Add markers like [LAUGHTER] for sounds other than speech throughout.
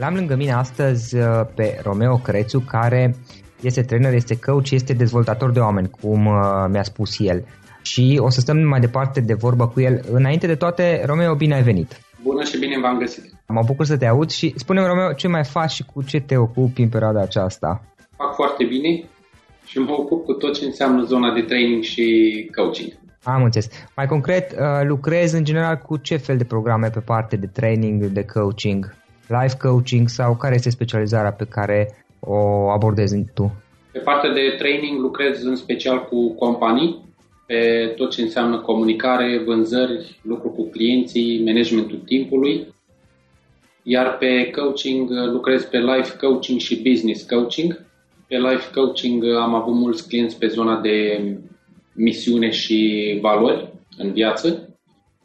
L-am lângă mine astăzi uh, pe Romeo Crețu, care este trainer, este coach, este dezvoltator de oameni, cum uh, mi-a spus el. Și o să stăm mai departe de vorbă cu el. Înainte de toate, Romeo, bine ai venit! Bună și bine v-am găsit! Mă bucur să te aud și spune Romeo, ce mai faci și cu ce te ocupi în perioada aceasta? Fac foarte bine și mă ocup cu tot ce înseamnă zona de training și coaching. Am înțeles. Mai concret, uh, lucrezi în general cu ce fel de programe pe parte de training, de coaching? Life coaching sau care este specializarea pe care o abordezi tu? Pe partea de training lucrez în special cu companii, pe tot ce înseamnă comunicare, vânzări, lucru cu clienții, managementul timpului. Iar pe coaching lucrez pe life coaching și business coaching. Pe life coaching am avut mulți clienți pe zona de misiune și valori în viață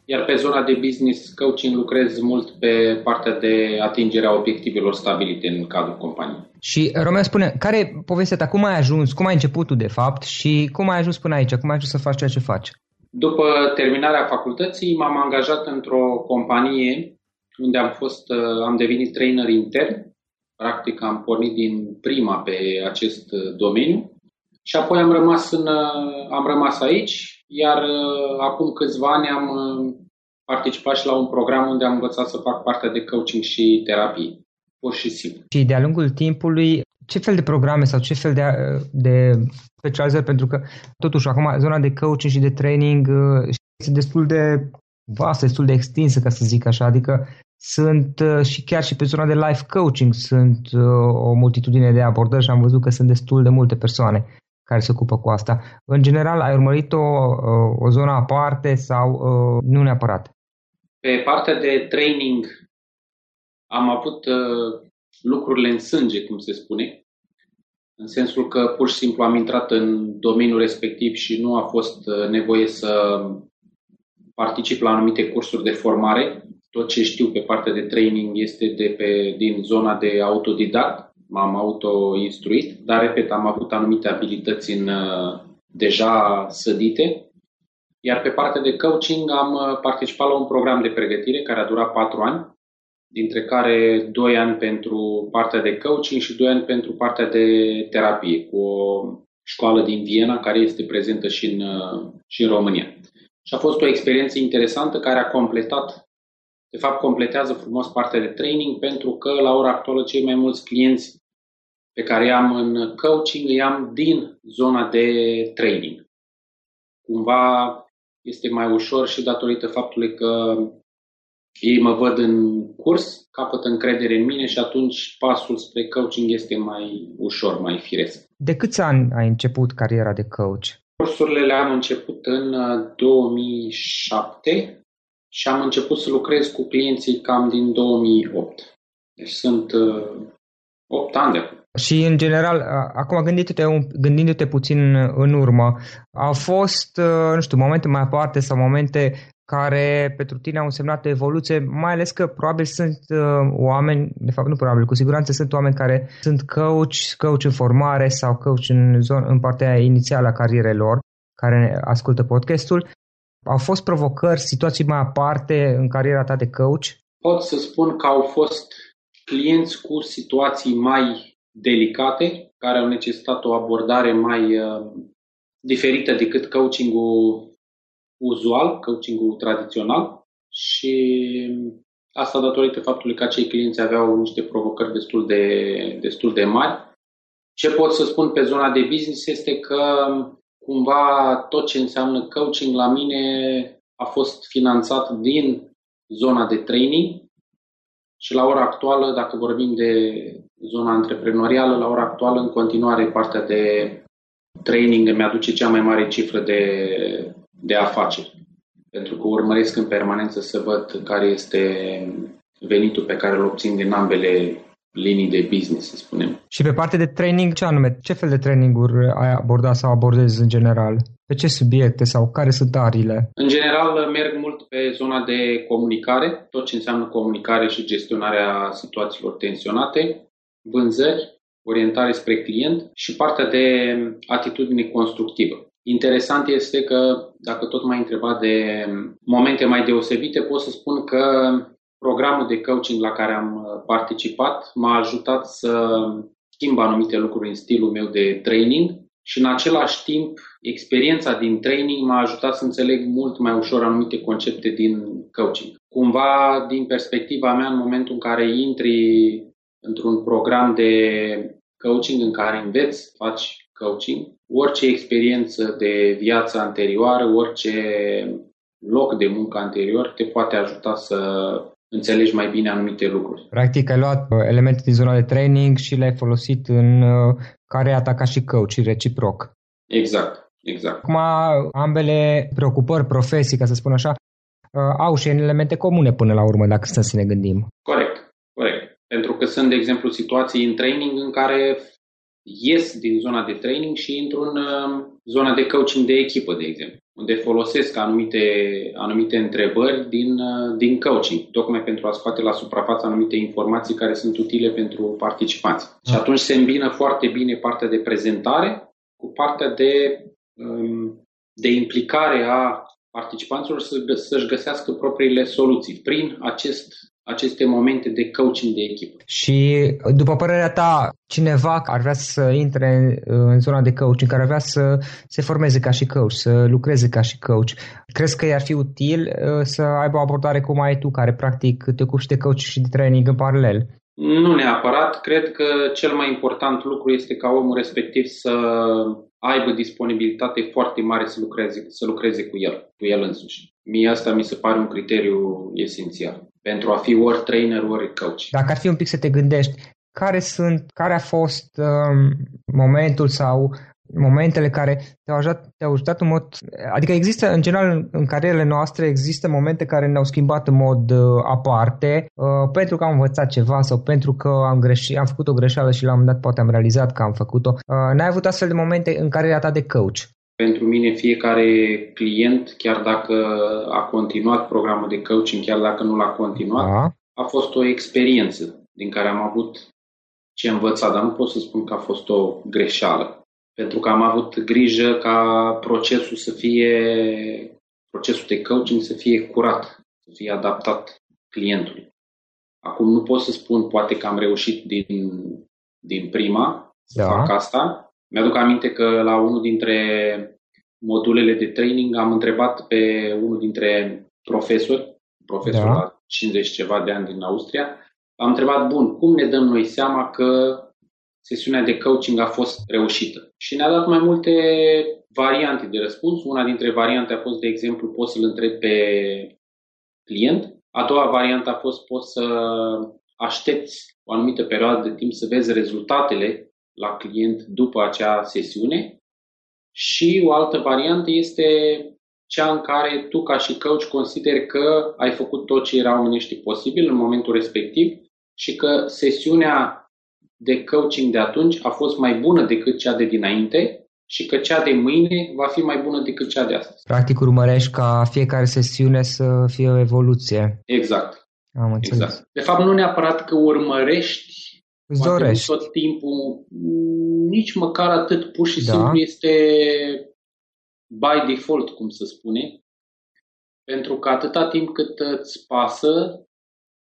iar pe zona de business coaching lucrez mult pe partea de atingerea obiectivelor stabilite în cadrul companiei. Și Romeo spune, care e povestea ta? Cum ai ajuns? Cum ai început tu de fapt? Și cum ai ajuns până aici? Cum ai ajuns să faci ceea ce faci? După terminarea facultății m-am angajat într-o companie unde am fost, am devenit trainer intern. Practic am pornit din prima pe acest domeniu și apoi am rămas, în, am rămas aici iar uh, acum câțiva ani am uh, participat și la un program unde am învățat să fac partea de coaching și terapie, pur și simplu. Și de-a lungul timpului, ce fel de programe sau ce fel de, uh, de specializări, pentru că totuși acum zona de coaching și de training este destul de vastă, destul de extinsă, ca să zic așa, adică sunt uh, și chiar și pe zona de life coaching sunt uh, o multitudine de abordări și am văzut că sunt destul de multe persoane care se ocupă cu asta. În general, ai urmărit o, uh, o zonă aparte sau nu neapărat? Pe partea de training am avut lucrurile în sânge, cum se spune, în sensul că pur și simplu am intrat în domeniul respectiv și nu a fost nevoie să particip la anumite cursuri de formare. Tot ce știu pe partea de training este de pe, din zona de autodidact, m-am auto-instruit, dar, repet, am avut anumite abilități în, uh, deja sădite. Iar pe partea de coaching am uh, participat la un program de pregătire care a durat patru ani, dintre care doi ani pentru partea de coaching și doi ani pentru partea de terapie, cu o școală din Viena care este prezentă și în, uh, și în România. Și a fost o experiență interesantă care a completat, de fapt completează frumos partea de training pentru că la ora actuală cei mai mulți clienți pe care i-am în coaching îi am din zona de training. Cumva este mai ușor și datorită faptului că ei mă văd în curs, capătă încredere în mine și atunci pasul spre coaching este mai ușor, mai firesc. De câți ani ai început cariera de coach? Cursurile le-am început în 2007 uh, și am început să lucrez cu clienții cam din 2008. Deci sunt 8 uh, ani de acum. Și în general, acum gândindu-te, gândindu-te puțin în urmă, au fost, uh, nu știu, momente mai aparte sau momente care pentru tine au însemnat o evoluție, mai ales că probabil sunt uh, oameni, de fapt nu probabil, cu siguranță sunt oameni care sunt coach, coach în formare sau coach în, zon, în partea inițială a carierei lor, care ascultă podcastul. Au fost provocări, situații mai aparte în cariera ta de coach? Pot să spun că au fost clienți cu situații mai delicate, care au necesitat o abordare mai uh, diferită decât coachingul uzual, coachingul tradițional și asta datorită faptului că acei clienți aveau niște provocări destul de, destul de mari. Ce pot să spun pe zona de business este că cumva tot ce înseamnă coaching la mine a fost finanțat din zona de training și la ora actuală, dacă vorbim de zona antreprenorială, la ora actuală în continuare partea de training îmi aduce cea mai mare cifră de, de afaceri. Pentru că urmăresc în permanență să văd care este venitul pe care îl obțin din ambele linii de business, să spunem. Și pe partea de training, ce anume? Ce fel de traininguri ai abordat sau abordezi în general? Pe ce subiecte sau care sunt arile? În general, merg mult pe zona de comunicare, tot ce înseamnă comunicare și gestionarea situațiilor tensionate, vânzări, orientare spre client și partea de atitudine constructivă. Interesant este că, dacă tot m-ai întrebat de momente mai deosebite, pot să spun că programul de coaching la care am participat m-a ajutat să schimb anumite lucruri în stilul meu de training și în același timp experiența din training m-a ajutat să înțeleg mult mai ușor anumite concepte din coaching. Cumva, din perspectiva mea, în momentul în care intri într-un program de coaching în care înveți, faci coaching, orice experiență de viață anterioară, orice loc de muncă anterior te poate ajuta să înțelegi mai bine anumite lucruri. Practic ai luat uh, elemente din zona de training și le-ai folosit în uh, care ta ca și coach, reciproc. Exact, exact. Acum ambele preocupări, profesii, ca să spun așa, uh, au și elemente comune până la urmă, dacă să ne gândim. Corect, corect. Pentru că sunt, de exemplu, situații în training în care ies din zona de training și intru în uh, zona de coaching de echipă, de exemplu, unde folosesc anumite, anumite întrebări din, uh, din coaching, tocmai pentru a scoate la suprafață anumite informații care sunt utile pentru participanți. Și ah. atunci se îmbină foarte bine partea de prezentare cu partea de, um, de implicare a participanților să-și găsească propriile soluții prin acest aceste momente de coaching de echipă. Și după părerea ta, cineva ar vrea să intre în zona de coaching, care ar vrea să se formeze ca și coach, să lucreze ca și coach, crezi că i-ar fi util uh, să aibă o abordare cum ai tu, care practic te ocupi și de coach și de training în paralel? Nu neapărat. Cred că cel mai important lucru este ca omul respectiv să aibă disponibilitate foarte mare să lucreze, să lucreze cu el, cu el însuși. Mie asta mi se pare un criteriu esențial pentru a fi ori trainer, ori coach. Dacă ar fi un pic să te gândești, care sunt, care a fost um, momentul sau momentele care te-au ajutat, te-au ajutat în mod... Adică există, în general, în, în carierele noastre, există momente care ne-au schimbat în mod uh, aparte uh, pentru că am învățat ceva sau pentru că am, greșit, am făcut o greșeală și la un moment dat poate am realizat că am făcut-o. Uh, n-ai avut astfel de momente în cariera ta de coach? Pentru mine, fiecare client, chiar dacă a continuat programul de coaching, chiar dacă nu l-a continuat, a, a fost o experiență din care am avut ce învăța, dar nu pot să spun că a fost o greșeală pentru că am avut grijă ca procesul să fie, procesul de coaching să fie curat, să fie adaptat clientului. Acum nu pot să spun poate că am reușit din, din prima să da. fac asta. Mi-aduc aminte că la unul dintre modulele de training am întrebat pe unul dintre profesori, profesor da. la 50 ceva de ani din Austria, am întrebat, bun, cum ne dăm noi seama că sesiunea de coaching a fost reușită. Și ne-a dat mai multe variante de răspuns. Una dintre variante a fost, de exemplu, poți să-l întrebi pe client. A doua variantă a fost poți să aștepți o anumită perioadă de timp să vezi rezultatele la client după acea sesiune. Și o altă variantă este cea în care tu ca și coach consideri că ai făcut tot ce era omenește posibil în momentul respectiv și că sesiunea de coaching de atunci a fost mai bună decât cea de dinainte și că cea de mâine va fi mai bună decât cea de astăzi. Practic urmărești ca fiecare sesiune să fie o evoluție. Exact. Am înțeles. Exact. De fapt, nu neapărat că urmărești Îți dorești. tot timpul, nici măcar atât, pur și da. simplu este by default, cum să spune, pentru că atâta timp cât îți pasă,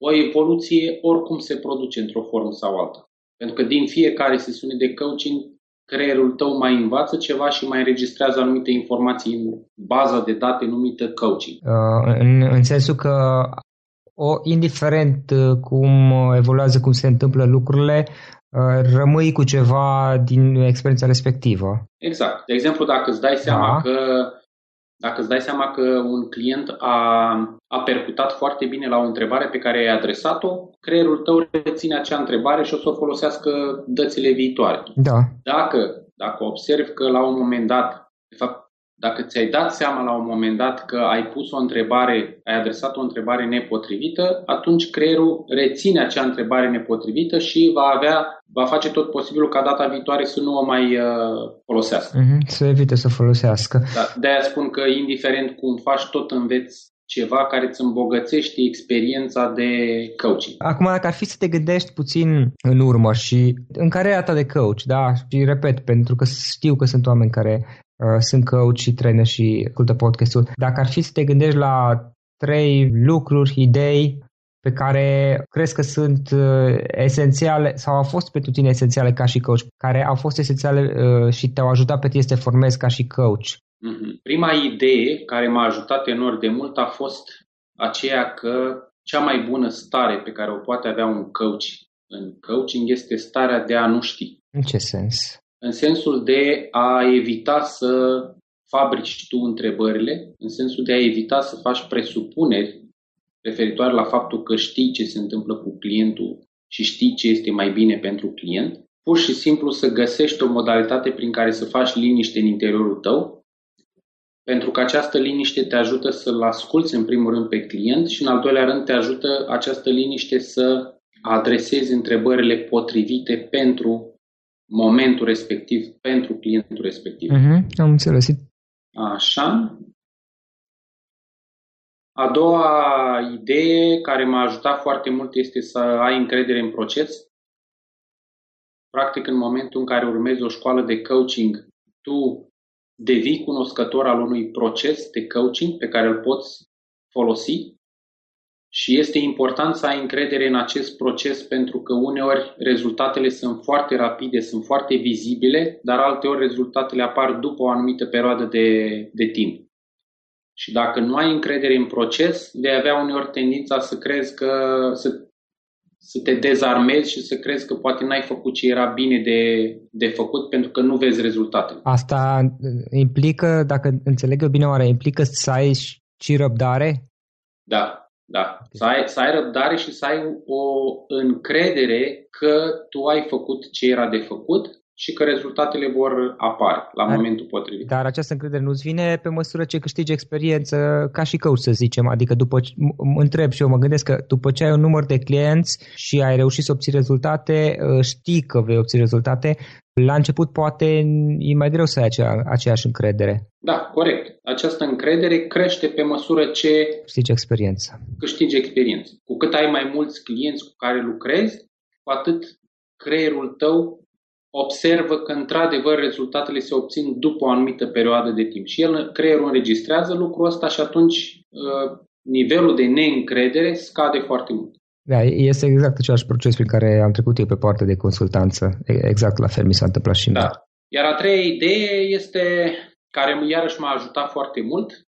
o evoluție oricum se produce într-o formă sau alta. Pentru că din fiecare sesiune de coaching, creierul tău mai învață ceva și mai înregistrează anumite informații în baza de date numită coaching. Uh, în, în sensul că o, indiferent uh, cum evoluează, cum se întâmplă lucrurile, uh, rămâi cu ceva din experiența respectivă. Exact. De exemplu, dacă îți dai seama da. că dacă îți dai seama că un client a, a percutat foarte bine la o întrebare pe care ai adresat-o, creierul tău reține acea întrebare și o să o folosească dățile viitoare. Da. Dacă, dacă observi că la un moment dat, de fapt, dacă ți-ai dat seama la un moment dat că ai pus o întrebare, ai adresat o întrebare nepotrivită, atunci creierul reține acea întrebare nepotrivită și va avea, va face tot posibilul ca data viitoare să nu o mai uh, folosească. Mm-hmm, să evite să folosească. Da, de-aia spun că indiferent cum faci, tot înveți ceva care îți îmbogățește experiența de coaching. Acum, dacă ar fi să te gândești puțin în urmă și în cariera ta de coach, da, și repet, pentru că știu că sunt oameni care Uh, sunt coach și trainer și ascultă podcastul. Dacă ar fi să te gândești la trei lucruri, idei pe care crezi că sunt uh, esențiale sau au fost pentru tine esențiale ca și coach, care au fost esențiale uh, și te-au ajutat pe tine să te formezi ca și coach? Mm-hmm. Prima idee care m-a ajutat enorm de mult a fost aceea că cea mai bună stare pe care o poate avea un coach în coaching este starea de a nu ști. În ce sens? În sensul de a evita să fabrici tu întrebările, în sensul de a evita să faci presupuneri referitoare la faptul că știi ce se întâmplă cu clientul și știi ce este mai bine pentru client, pur și simplu să găsești o modalitate prin care să faci liniște în interiorul tău, pentru că această liniște te ajută să-l asculți în primul rând pe client și în al doilea rând te ajută această liniște să adresezi întrebările potrivite pentru momentul respectiv pentru clientul respectiv. Uh-huh, am înțeles. Așa. A doua idee care m-a ajutat foarte mult este să ai încredere în proces. Practic, în momentul în care urmezi o școală de coaching, tu devii cunoscător al unui proces de coaching pe care îl poți folosi și este important să ai încredere în acest proces pentru că uneori rezultatele sunt foarte rapide, sunt foarte vizibile, dar alteori rezultatele apar după o anumită perioadă de, de timp. Și dacă nu ai încredere în proces, vei avea uneori tendința să crezi că să, să te dezarmezi și să crezi că poate n-ai făcut ce era bine de, de făcut pentru că nu vezi rezultatele. Asta implică, dacă înțeleg eu bine oare, implică să ai Și răbdare? Da, da. Să ai, să ai răbdare și să ai o încredere că tu ai făcut ce era de făcut și că rezultatele vor apare la dar, momentul potrivit. Dar această încredere nu-ți vine pe măsură ce câștigi experiență ca și coach, să zicem. Adică după mă întreb și eu mă gândesc că după ce ai un număr de clienți și ai reușit să obții rezultate, ă, știi că vei obține rezultate, la început poate e mai greu să ai acea, aceeași încredere. Da, corect. Această încredere crește pe măsură ce câștigi experiență. Câștigi experiență. Cu cât ai mai mulți clienți cu care lucrezi, cu atât creierul tău observă că într-adevăr rezultatele se obțin după o anumită perioadă de timp. Și el, creierul înregistrează lucrul ăsta și atunci uh, nivelul de neîncredere scade foarte mult. Da, este exact același proces prin care am trecut eu pe partea de consultanță. Exact la fel mi s-a întâmplat și da. Iar a treia idee este, care iarăși m-a ajutat foarte mult,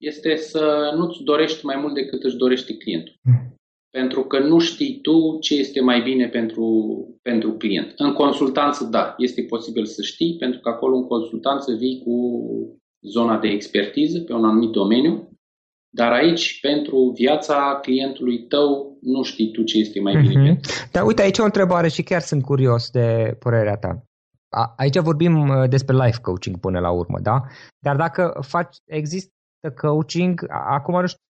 este să nu-ți dorești mai mult decât își dorește clientul. Mm pentru că nu știi tu ce este mai bine pentru, pentru client. În consultanță, da, este posibil să știi, pentru că acolo în consultanță vii cu zona de expertiză pe un anumit domeniu, dar aici, pentru viața clientului tău, nu știi tu ce este mai bine. Mm-hmm. Dar uite, aici o întrebare și chiar sunt curios de părerea ta. A, aici vorbim uh, despre life coaching până la urmă, da? Dar dacă faci, există coaching, acum nu știu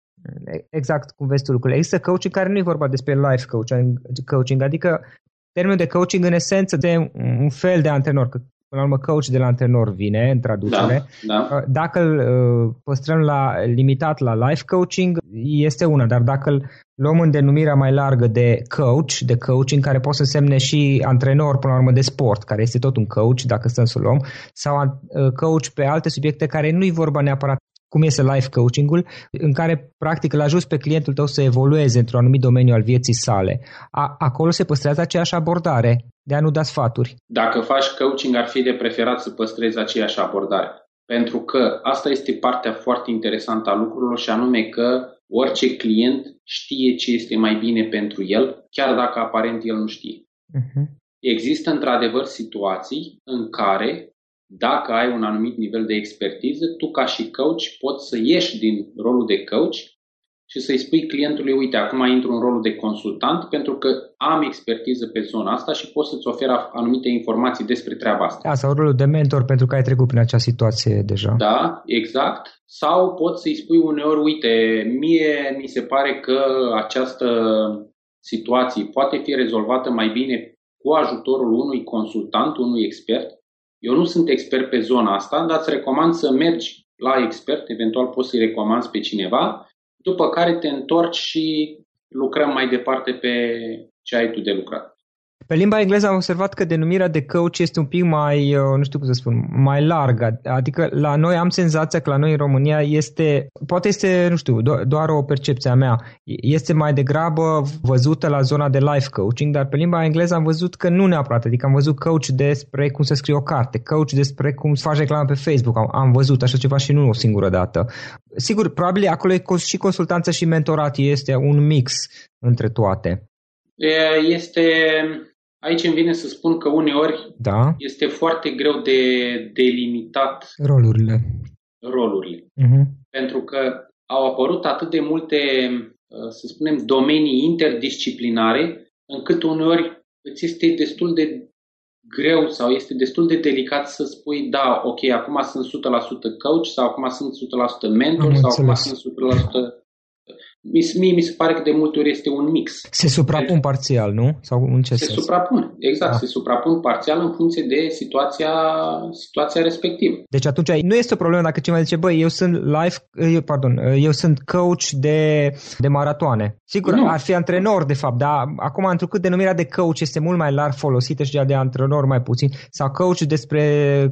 exact cum vezi tu lucrurile. Există coaching care nu e vorba despre life coaching, coaching adică termenul de coaching în esență de un fel de antrenor, că până la urmă coach de la antrenor vine în traducere. Da, da. Dacă îl uh, păstrăm la, limitat la life coaching, este una, dar dacă îl luăm în denumirea mai largă de coach, de coaching, care poate să însemne și antrenor, până la urmă, de sport, care este tot un coach, dacă stăm să luăm, sau uh, coach pe alte subiecte care nu-i vorba neapărat cum este life coaching-ul, în care practic îl ajuți pe clientul tău să evolueze într-un anumit domeniu al vieții sale. A, acolo se păstrează aceeași abordare de a nu da sfaturi. Dacă faci coaching, ar fi de preferat să păstrezi aceeași abordare. Pentru că asta este partea foarte interesantă a lucrurilor și anume că orice client știe ce este mai bine pentru el, chiar dacă aparent el nu știe. Uh-huh. Există într-adevăr situații în care dacă ai un anumit nivel de expertiză, tu ca și coach poți să ieși din rolul de coach și să-i spui clientului, uite, acum intru în rolul de consultant pentru că am expertiză pe zona asta și pot să-ți ofer anumite informații despre treaba asta. Da, sau rolul de mentor pentru că ai trecut prin acea situație deja. Da, exact. Sau poți să-i spui uneori, uite, mie mi se pare că această situație poate fi rezolvată mai bine cu ajutorul unui consultant, unui expert, eu nu sunt expert pe zona asta, dar îți recomand să mergi la expert, eventual poți să-i recomanzi pe cineva, după care te întorci și lucrăm mai departe pe ce ai tu de lucrat. Pe limba engleză am observat că denumirea de coach este un pic mai, uh, nu știu cum să spun, mai largă. Adică la noi am senzația că la noi în România este, poate este, nu știu, do- doar o percepție a mea, este mai degrabă văzută la zona de life coaching, dar pe limba engleză am văzut că nu neapărat. Adică am văzut coach despre cum să scrie o carte, coach despre cum să faci reclamă pe Facebook. Am, am văzut așa ceva și nu o singură dată. Sigur, probabil acolo e și consultanță și mentorat este un mix între toate. Este Aici îmi vine să spun că uneori da. este foarte greu de delimitat rolurile. rolurile. Uh-huh. Pentru că au apărut atât de multe, uh, să spunem, domenii interdisciplinare, încât uneori îți este destul de greu sau este destul de delicat să spui, da, ok, acum sunt 100% coach sau acum sunt 100% mentor Am sau înțeles. acum sunt 100% Mie mi se pare că de multe ori este un mix. Se suprapun deci, parțial, nu? Sau în ce se sens? suprapun, exact. Da. Se suprapun parțial în funcție de situația, situația respectivă. Deci atunci nu este o problemă dacă cineva zice, băi, eu sunt life, eu, pardon, eu sunt coach de, de maratoane. Sigur, nu. ar fi antrenor, de fapt, dar acum, întrucât denumirea de coach este mult mai larg folosită și de antrenor mai puțin, sau coach despre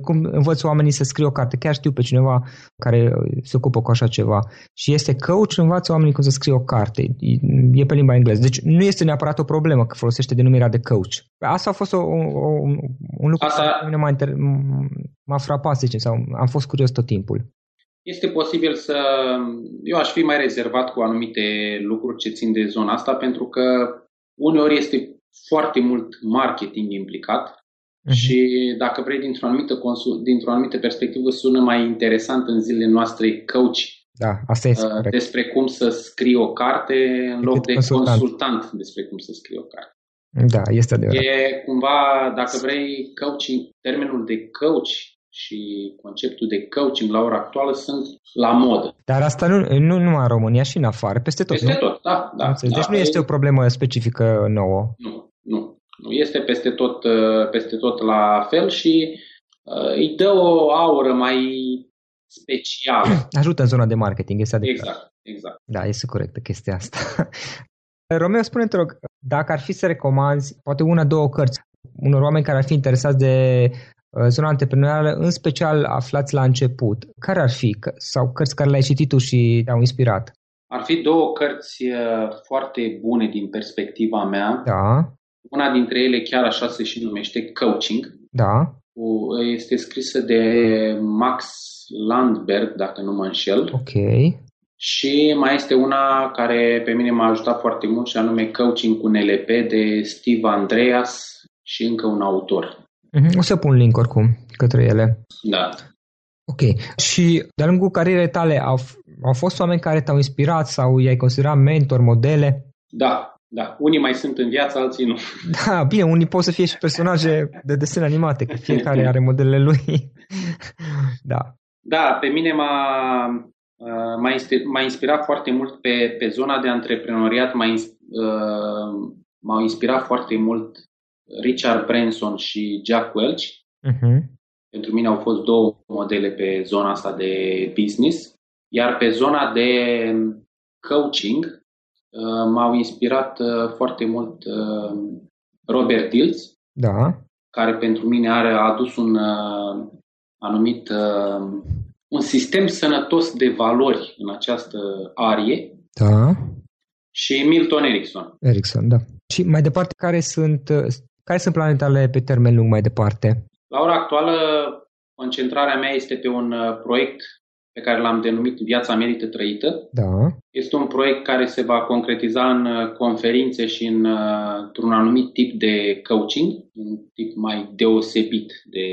cum învăț oamenii să scrie o carte. Chiar știu pe cineva care se ocupă cu așa ceva. Și este coach, învață oamenii cum să scrie scrie o carte, e pe limba engleză. Deci nu este neapărat o problemă că folosește denumirea de coach. Asta a fost o, o, un lucru Asta... care m-a, inter... m-a frapat, zice, sau am fost curios tot timpul. Este posibil să... Eu aș fi mai rezervat cu anumite lucruri ce țin de zona asta, pentru că uneori este foarte mult marketing implicat uh-huh. și dacă vrei dintr-o anumită, consul, dintr-o anumită perspectivă sună mai interesant în zilele noastre coach Da, asta este uh, despre cum să scrii o carte în loc de consultant. consultant despre cum să scrii o carte. Da, este adevărat. E cumva, dacă vrei, coaching, termenul de coach și conceptul de coaching la ora actuală sunt la modă. Dar asta nu, nu numai în România și în afară, peste tot, Peste nu? tot, da. da, deci da nu este o problemă specifică nouă. Nu, nu. Nu este peste tot, uh, peste tot la fel și uh, îi dă o aură mai specială. [CLEARS THROAT] Ajută în zona de marketing, este adevărat. Exact, exact. Da, este corectă chestia asta. [LAUGHS] Romeo, spune te rog, dacă ar fi să recomanzi poate una, două cărți unor oameni care ar fi interesați de uh, zona antreprenorială, în special aflați la început, care ar fi? Sau cărți care le-ai citit tu și te-au inspirat? Ar fi două cărți uh, foarte bune din perspectiva mea. Da. Una dintre ele chiar așa se și numește Coaching. Da. Este scrisă de Max Landberg, dacă nu mă înșel. Ok. Și mai este una care pe mine m-a ajutat foarte mult și anume Coaching cu NLP de Steve Andreas și încă un autor. O să pun link oricum către ele. Da. Ok. Și de-a lungul carierei tale au, au fost oameni care te-au inspirat sau i-ai considerat mentor, modele? Da, da. Unii mai sunt în viață, alții nu. [LAUGHS] Da, bine, unii pot să fie și personaje de desene animate, că fiecare are modelele lui. [LAUGHS] da. Da, pe mine m-a, m-a, inspirat foarte mult pe, pe zona de antreprenoriat, m-a, m-au inspirat foarte mult Richard Branson și Jack Welch. Uh-huh. Pentru mine au fost două modele pe zona asta de business. Iar pe zona de coaching uh, m-au inspirat uh, foarte mult uh, Robert Dills, da. care pentru mine are adus un anumit un sistem sănătos de valori în această arie. Da. Și Milton Erickson. Erickson, da. Și mai departe, care sunt care sunt planetele pe termen lung mai departe? La ora actuală, concentrarea mea este pe un uh, proiect pe care l-am denumit Viața merită trăită. Da. Este un proiect care se va concretiza în uh, conferințe și în, uh, într-un anumit tip de coaching, un tip mai deosebit de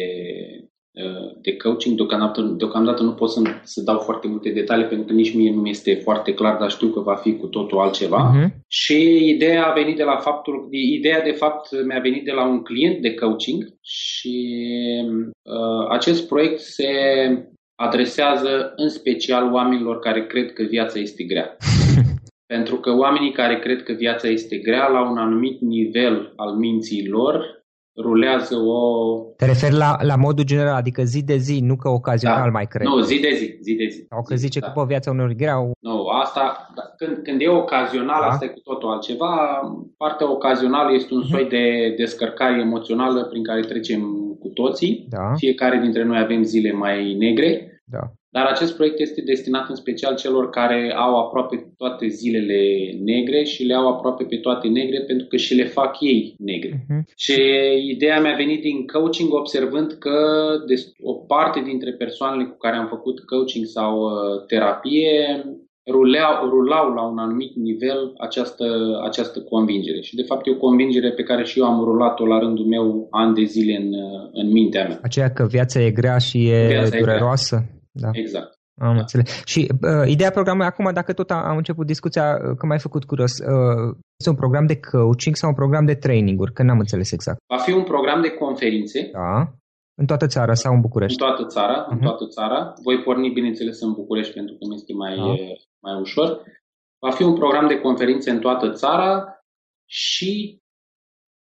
de coaching. Deocamdată, deocamdată nu pot să, să dau foarte multe detalii pentru că nici mie nu este foarte clar, dar știu că va fi cu totul altceva. Uh-huh. Și ideea a venit de la faptul, ideea de fapt mi-a venit de la un client de coaching și uh, acest proiect se adresează în special oamenilor care cred că viața este grea. [LAUGHS] Pentru că oamenii care cred că viața este grea la un anumit nivel al minții lor rulează o... Te referi la, la modul general, adică zi de zi, nu că ocazional da. mai cred. Nu, zi de zi, zi de zi. Sau că zi, zice da. că viața unor grea. Nu, asta, da, când, când e ocazional, da. asta e cu totul altceva. Partea ocazională este un uh-huh. soi de descărcare emoțională prin care trecem cu toții. Da. Fiecare dintre noi avem zile mai negre. Da. Dar acest proiect este destinat în special celor care au aproape toate zilele negre și le au aproape pe toate negre pentru că și le fac ei negre. Uh-huh. Și ideea mi-a venit din coaching observând că o parte dintre persoanele cu care am făcut coaching sau uh, terapie ruleau, rulau la un anumit nivel această, această convingere. Și de fapt e o convingere pe care și eu am rulat-o la rândul meu ani de zile în, în mintea mea. Aceea că viața e grea și e viața dureroasă? E da. Exact. Am da. înțeles. Și uh, ideea programului, acum dacă tot am început discuția, uh, că m-ai făcut curios, uh, este un program de coaching sau un program de training-uri? Că n-am înțeles exact. Va fi un program de conferințe. Da. În toată țara sau în București? În toată țara, uh-huh. în mhm. toată țara. Voi porni, bineînțeles, în București pentru că mi este mai, da. mai ușor. Va fi un program de conferințe în toată țara și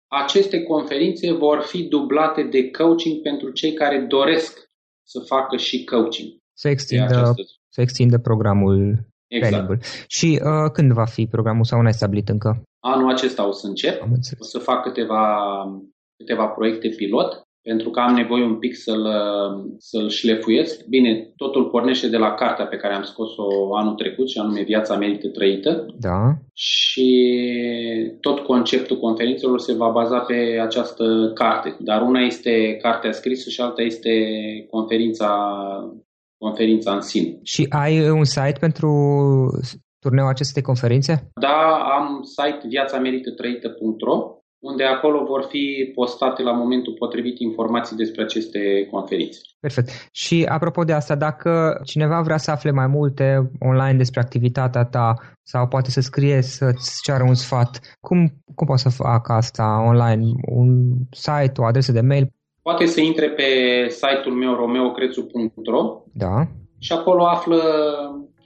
aceste conferințe vor fi dublate de coaching pentru cei care doresc să facă și coaching. Să extindă, să extindă programul exact. Și uh, când va fi programul sau nu ai stabilit încă? Anul acesta o să încep. O să fac câteva, câteva proiecte pilot pentru că am nevoie un pic să-l, să-l șlefuiesc. Bine, totul pornește de la cartea pe care am scos-o anul trecut, și anume Viața merită trăită. Da. Și tot conceptul conferințelor se va baza pe această carte. Dar una este cartea scrisă și alta este conferința, conferința în sine. Și ai un site pentru turneul acestei conferințe? Da, am site viațamerită trăită.ro unde acolo vor fi postate la momentul potrivit informații despre aceste conferințe. Perfect. Și apropo de asta, dacă cineva vrea să afle mai multe online despre activitatea ta sau poate să scrie să-ți ceară un sfat, cum, cum poate să facă asta online? Un site, o adresă de mail? Poate să intre pe site-ul meu romeocrețu.ro da. și acolo află,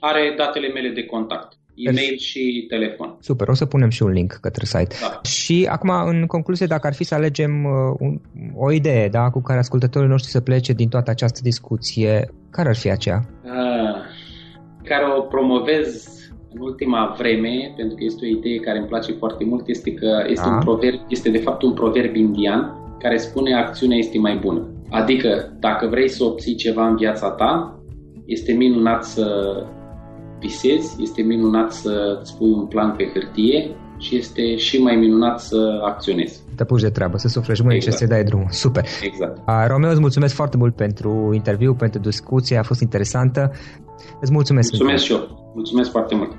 are datele mele de contact e-mail și telefon. Super, o să punem și un link către site. Da. Și acum, în concluzie, dacă ar fi să alegem uh, un, o idee da, cu care ascultătorii noștri să plece din toată această discuție, care ar fi aceea? Uh, care o promovez în ultima vreme, pentru că este o idee care îmi place foarte mult, este că este, da. un proverb, este de fapt un proverb indian care spune acțiunea este mai bună. Adică, dacă vrei să obții ceva în viața ta, este minunat să visezi, este minunat să îți pui un plan pe hârtie și este și mai minunat să acționezi. Te puși de treabă, să suflești mâine exact. și să dai drumul. Super. Exact. A, Romeo, îți mulțumesc foarte mult pentru interviu, pentru discuție, a fost interesantă. Îți mulțumesc. Mulțumesc și eu. Mulțumesc foarte mult.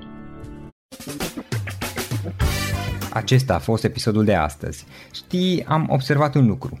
Acesta a fost episodul de astăzi. Știi, am observat un lucru.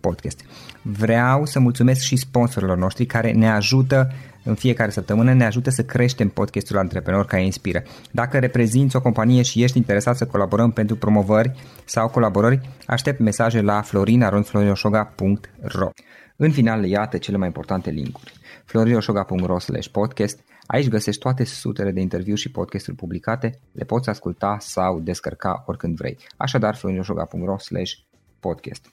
podcast. Vreau să mulțumesc și sponsorilor noștri care ne ajută în fiecare săptămână, ne ajută să creștem podcastul Antreprenor care inspiră. Dacă reprezinți o companie și ești interesat să colaborăm pentru promovări sau colaborări, aștept mesaje la florinaronflorinoșoga.ro În final, iată cele mai importante linkuri florioșoga.ro podcast. Aici găsești toate sutele de interviuri și podcasturi publicate, le poți asculta sau descărca oricând vrei. Așadar, florioșoga.ro podcast.